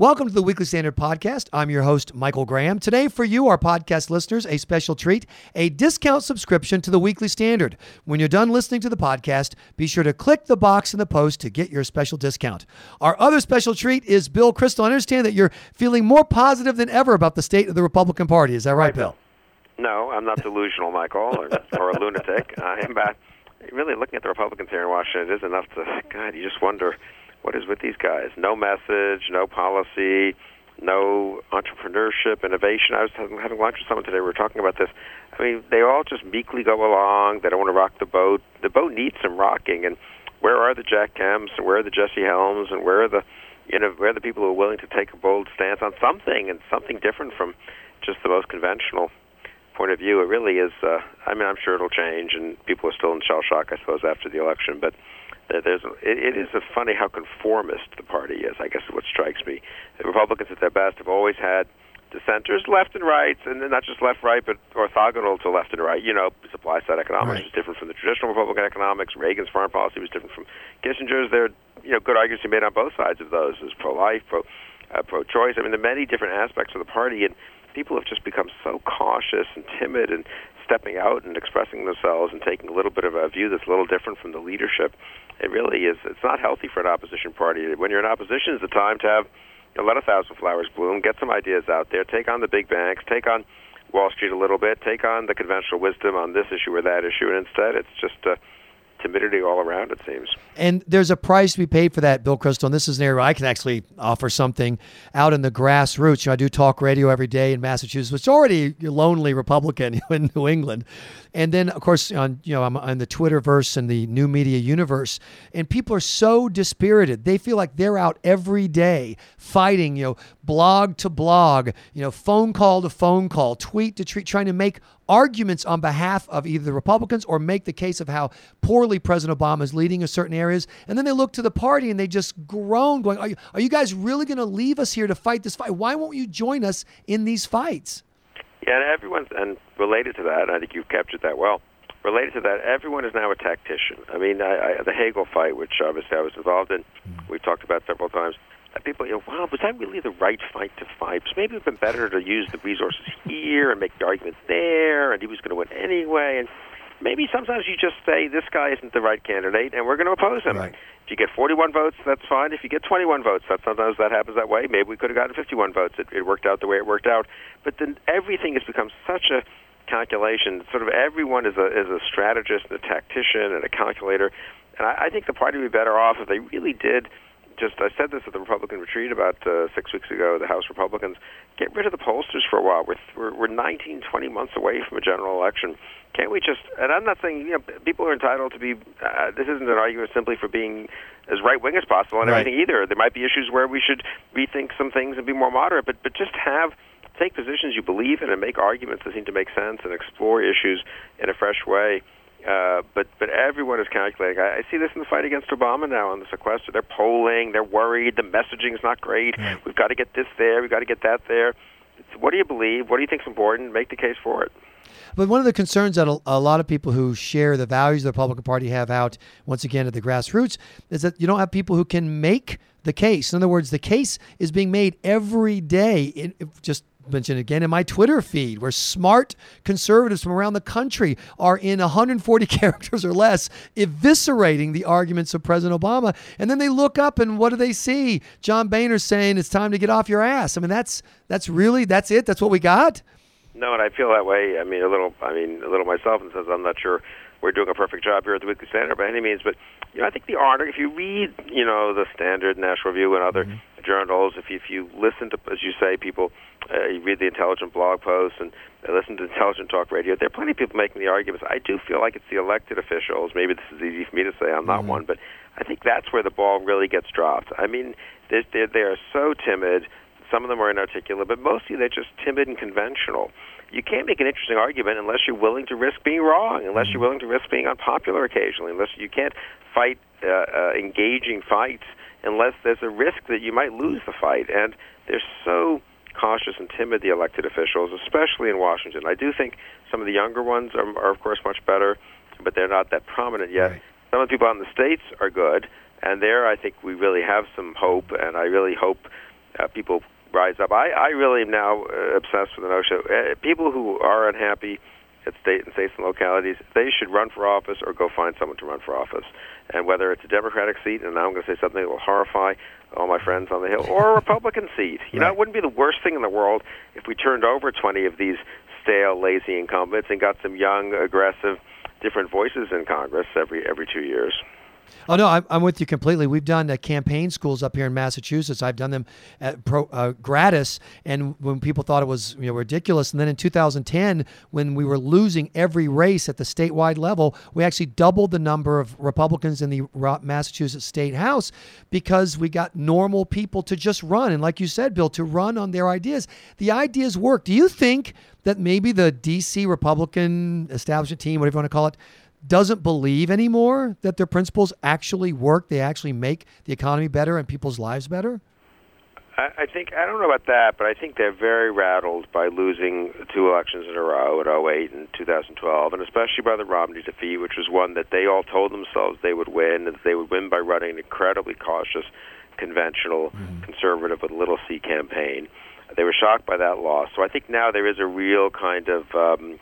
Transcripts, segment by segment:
Welcome to the Weekly Standard Podcast. I'm your host, Michael Graham. Today, for you, our podcast listeners, a special treat a discount subscription to the Weekly Standard. When you're done listening to the podcast, be sure to click the box in the post to get your special discount. Our other special treat is Bill Kristol. I understand that you're feeling more positive than ever about the state of the Republican Party. Is that right, Bill? No, I'm not delusional, Michael, or, or a lunatic. I am back. Really looking at the Republicans here in Washington, it is enough to, God, you just wonder what is with these guys? No message, no policy, no entrepreneurship, innovation. I was having lunch with someone today. We were talking about this. I mean, they all just meekly go along. They don't want to rock the boat. The boat needs some rocking. And where are the Jack Kemps and where are the Jesse Helms and where are the you know where are the people who are willing to take a bold stance on something and something different from just the most conventional point of view? It really is. Uh, I mean, I'm sure it'll change, and people are still in shell shock, I suppose, after the election, but there's it, it is a funny how conformist the party is. I guess is what strikes me. The Republicans at their best have always had dissenters, left and right, and not just left, right, but orthogonal to left and right. You know, supply side economics right. was different from the traditional Republican economics. Reagan's foreign policy was different from Kissinger's. There, are, you know, good arguments to be made on both sides of those. There's pro-life, pro, uh, pro-choice. I mean, are many different aspects of the party, and people have just become so cautious and timid and stepping out and expressing themselves and taking a little bit of a view that's a little different from the leadership. It really is. It's not healthy for an opposition party. When you're in opposition, it's the time to have you know, let a thousand flowers bloom, get some ideas out there, take on the big banks, take on Wall Street a little bit, take on the conventional wisdom on this issue or that issue, and instead, it's just. Uh, timidity all around, it seems. And there's a price to be paid for that, Bill Kristol. And this is an area where I can actually offer something out in the grassroots. You know, I do talk radio every day in Massachusetts, which is already a lonely Republican in New England. And then, of course, on you know, I'm on the Twitterverse and the new media universe, and people are so dispirited. They feel like they're out every day fighting, you know, blog to blog, you know, phone call to phone call, tweet to tweet, trying to make arguments on behalf of either the Republicans or make the case of how poorly President Obama is leading in certain areas. And then they look to the party and they just groan, going, Are you, are you guys really going to leave us here to fight this fight? Why won't you join us in these fights? Yeah, and everyone's, and related to that, I think you've captured that well. Related to that, everyone is now a tactician. I mean, I, I, the Hagel fight, which obviously I was involved in, mm-hmm. we've talked about several times people, you know, wow, was that really the right fight to fight? Maybe it would have been better to use the resources here and make the arguments there, and he was going to win anyway. And maybe sometimes you just say this guy isn't the right candidate, and we're going to oppose him. Right. If you get 41 votes, that's fine. If you get 21 votes, that sometimes that happens that way. Maybe we could have gotten 51 votes. It, it worked out the way it worked out. But then everything has become such a calculation. Sort of everyone is a is a strategist and a tactician and a calculator. And I, I think the party would be better off if they really did just I said this at the Republican retreat about uh, six weeks ago. The House Republicans get rid of the pollsters for a while. We're we're, we're 19, 20 months away from a general election. Can't we just? And I'm not saying you know people are entitled to be. Uh, this isn't an argument simply for being as right wing as possible and right. everything either. There might be issues where we should rethink some things and be more moderate. But but just have take positions you believe in and make arguments that seem to make sense and explore issues in a fresh way. Uh, but but everyone is calculating. I, I see this in the fight against Obama now on the sequester. They're polling. They're worried. The messaging is not great. Right. We've got to get this there. We've got to get that there. It's, what do you believe? What do you think is important? Make the case for it. But one of the concerns that a, a, lot of people who share the values of the Republican Party have out, once again, at the grassroots, is that you don't have people who can make the case. In other words, the case is being made every day. It just mention again in my Twitter feed, where smart conservatives from around the country are in 140 characters or less eviscerating the arguments of President Obama. And then they look up and what do they see? John Boehner saying it's time to get off your ass. I mean, that's that's really that's it. That's what we got. No, and I feel that way. I mean, a little. I mean, a little myself, and says I'm not sure we're doing a perfect job here at the Weekly Standard by any means, but you know, I think the article, if you read, you know, the Standard, National Review, and other mm-hmm. journals, if you, if you listen to, as you say, people, uh, you read the intelligent blog posts and uh, listen to intelligent talk radio, there are plenty of people making the arguments. I do feel like it's the elected officials. Maybe this is easy for me to say. I'm not mm-hmm. one, but I think that's where the ball really gets dropped. I mean, they they are so timid. Some of them are inarticulate, but mostly they're just timid and conventional you can't make an interesting argument unless you're willing to risk being wrong, unless you're willing to risk being unpopular occasionally, unless you can't fight uh, uh, engaging fights unless there's a risk that you might lose the fight. And they're so cautious and timid, the elected officials, especially in Washington. I do think some of the younger ones are, are of course, much better, but they're not that prominent yet. Right. Some of the people out in the states are good, and there I think we really have some hope, and I really hope uh, people rise up. I, I really am now uh, obsessed with the notion uh, people who are unhappy at state and states and localities, they should run for office or go find someone to run for office. And whether it's a Democratic seat, and now I'm going to say something that will horrify all my friends on the Hill, or a Republican seat. You right. know, it wouldn't be the worst thing in the world if we turned over 20 of these stale, lazy incumbents and got some young, aggressive, different voices in Congress every every two years. Oh no, I'm, I'm with you completely. We've done uh, campaign schools up here in Massachusetts. I've done them at pro, uh, gratis, and when people thought it was you know ridiculous, and then in 2010, when we were losing every race at the statewide level, we actually doubled the number of Republicans in the Massachusetts State House because we got normal people to just run, and like you said, Bill, to run on their ideas. The ideas work. Do you think? That maybe the DC Republican establishment team, whatever you want to call it, doesn't believe anymore that their principles actually work, they actually make the economy better and people's lives better? I think I don't know about that, but I think they're very rattled by losing two elections in a row at 08 and 2012, and especially by the Romney defeat, which was one that they all told themselves they would win, and that they would win by running an incredibly cautious, conventional, mm-hmm. conservative with little C campaign. They were shocked by that loss, so I think now there is a real kind of um,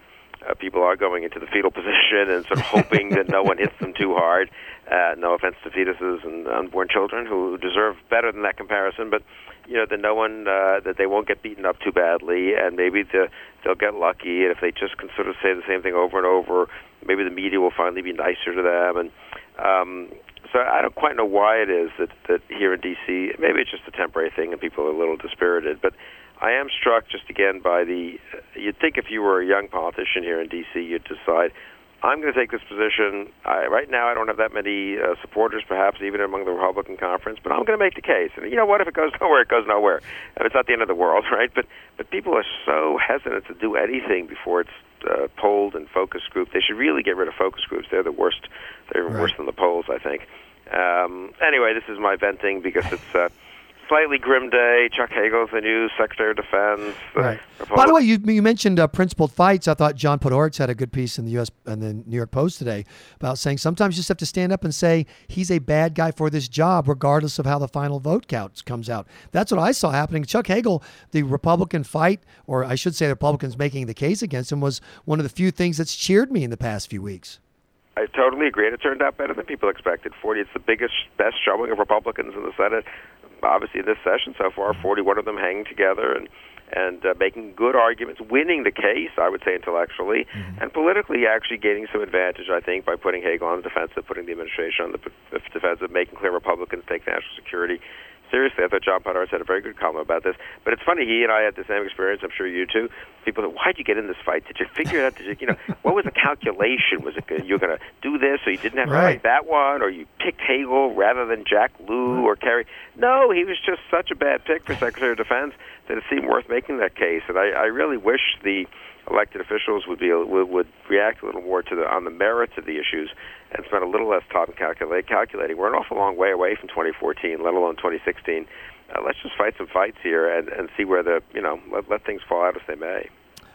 uh, people are going into the fetal position and sort of hoping that no one hits them too hard. Uh, no offense to fetuses and unborn children who deserve better than that comparison, but you know that no one uh, that they won't get beaten up too badly, and maybe the, they'll get lucky. And if they just can sort of say the same thing over and over, maybe the media will finally be nicer to them. And um, so I don't quite know why it is that that here in D.C. maybe it's just a temporary thing and people are a little dispirited, but I am struck just again by the. You'd think if you were a young politician here in D.C., you'd decide, I'm going to take this position. I, right now, I don't have that many uh, supporters, perhaps even among the Republican conference, but I'm going to make the case. And you know what? If it goes nowhere, it goes nowhere. And it's not the end of the world, right? But but people are so hesitant to do anything before it's uh, polled and focus group. They should really get rid of focus groups. They're the worst. They're right. worse than the polls, I think. Um, anyway, this is my venting because it's. Uh, slightly grim day. Chuck Hagel's the new Secretary of Defense. Right. By the way, you, you mentioned uh, principled fights. I thought John Podhoretz had a good piece in the U.S. and the New York Post today about saying sometimes you just have to stand up and say he's a bad guy for this job, regardless of how the final vote counts comes out. That's what I saw happening. Chuck Hagel, the Republican fight, or I should say, the Republicans making the case against him, was one of the few things that's cheered me in the past few weeks. I totally agree. And it turned out better than people expected. Forty. It's the biggest, best showing of Republicans in the Senate obviously this session so far, 41 of them hanging together and and uh, making good arguments, winning the case, I would say intellectually, mm-hmm. and politically actually gaining some advantage, I think, by putting Hagel on the defensive, putting the administration on the defensive, making clear Republicans take national security seriously. I thought John Podhoretz had a very good comment about this. But it's funny, he and I had the same experience. I'm sure you too. People say, "Why'd you get in this fight? Did you figure it out? Did you, you know, what was the calculation? Was it you're going to do this, or you didn't have right. to write that one, or you picked Hagel rather than Jack Lew or Kerry?" No, he was just such a bad pick for Secretary of Defense that it seemed worth making that case. And I, I really wish the elected officials would be would, react a little more to the on the merits of the issues and spend a little less time calculate, calculating. We're an awful long way away from 2014, let alone 2016. Uh, let's just fight some fights here and, and see where the you know let, let things fall out as they may.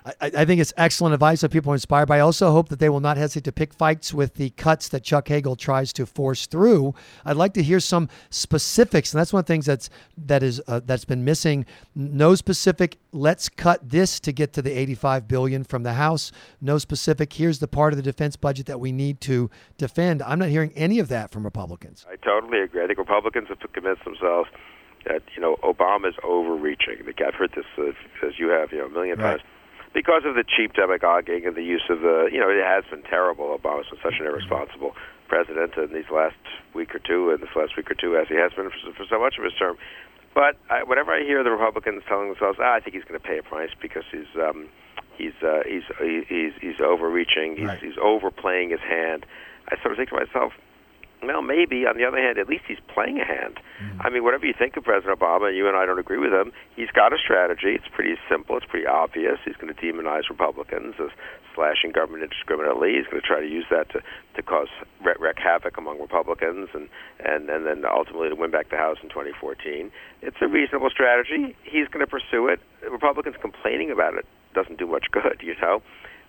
I, I, think it's excellent advice that people are inspired by. I also hope that they will not hesitate to pick fights with the cuts that Chuck Hagel tries to force through. I'd like to hear some specifics, and that's one of the things that's that is uh, that's been missing. No specific. Let's cut this to get to the 85 billion from the House. No specific. Here's the part of the defense budget that we need to defend. I'm not hearing any of that from Republicans. I totally agree. I think Republicans have convinced themselves that you know Obama is overreaching. I've heard this uh, as you have, you know, a million right. Because of the cheap demagoguing and the use of the, you know, it has been terrible. Obama's been such an irresponsible president in these last week or two, and this last week or two, as he has been for, for so much of his term. But I, whenever I hear the Republicans telling themselves, ah, "I think he's going to pay a price because he's um, he's uh, he's he's he's overreaching, he's right. he's overplaying his hand," I sort of think to myself, well, maybe. On the other hand, at least he's playing a hand. Mm-hmm. I mean, whatever you think of President Obama, you and I don't agree with him. He's got a strategy. It's pretty simple. It's pretty obvious. He's going to demonize Republicans as slashing government indiscriminately. He's going to try to use that to to cause wreak, wreak havoc among Republicans, and and and then ultimately to win back the House in 2014. It's a reasonable strategy. He's going to pursue it. Republicans complaining about it doesn't do much good, you know.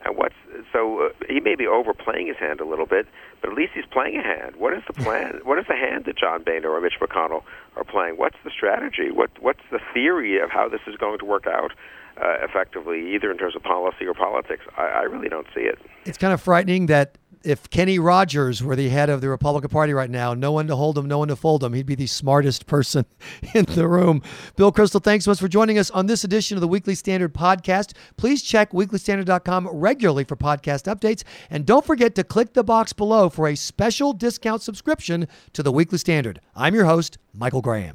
And what's so uh, he may be overplaying his hand a little bit, but at least he's playing a hand. What is the plan? what is the hand that John Boehner or Mitch McConnell are playing? What's the strategy? What what's the theory of how this is going to work out? Uh, effectively, either in terms of policy or politics, I, I really don't see it. It's kind of frightening that if Kenny Rogers were the head of the Republican Party right now, no one to hold him, no one to fold him, he'd be the smartest person in the room. Bill Kristol, thanks so much for joining us on this edition of the Weekly Standard podcast. Please check weeklystandard.com regularly for podcast updates. And don't forget to click the box below for a special discount subscription to the Weekly Standard. I'm your host, Michael Graham.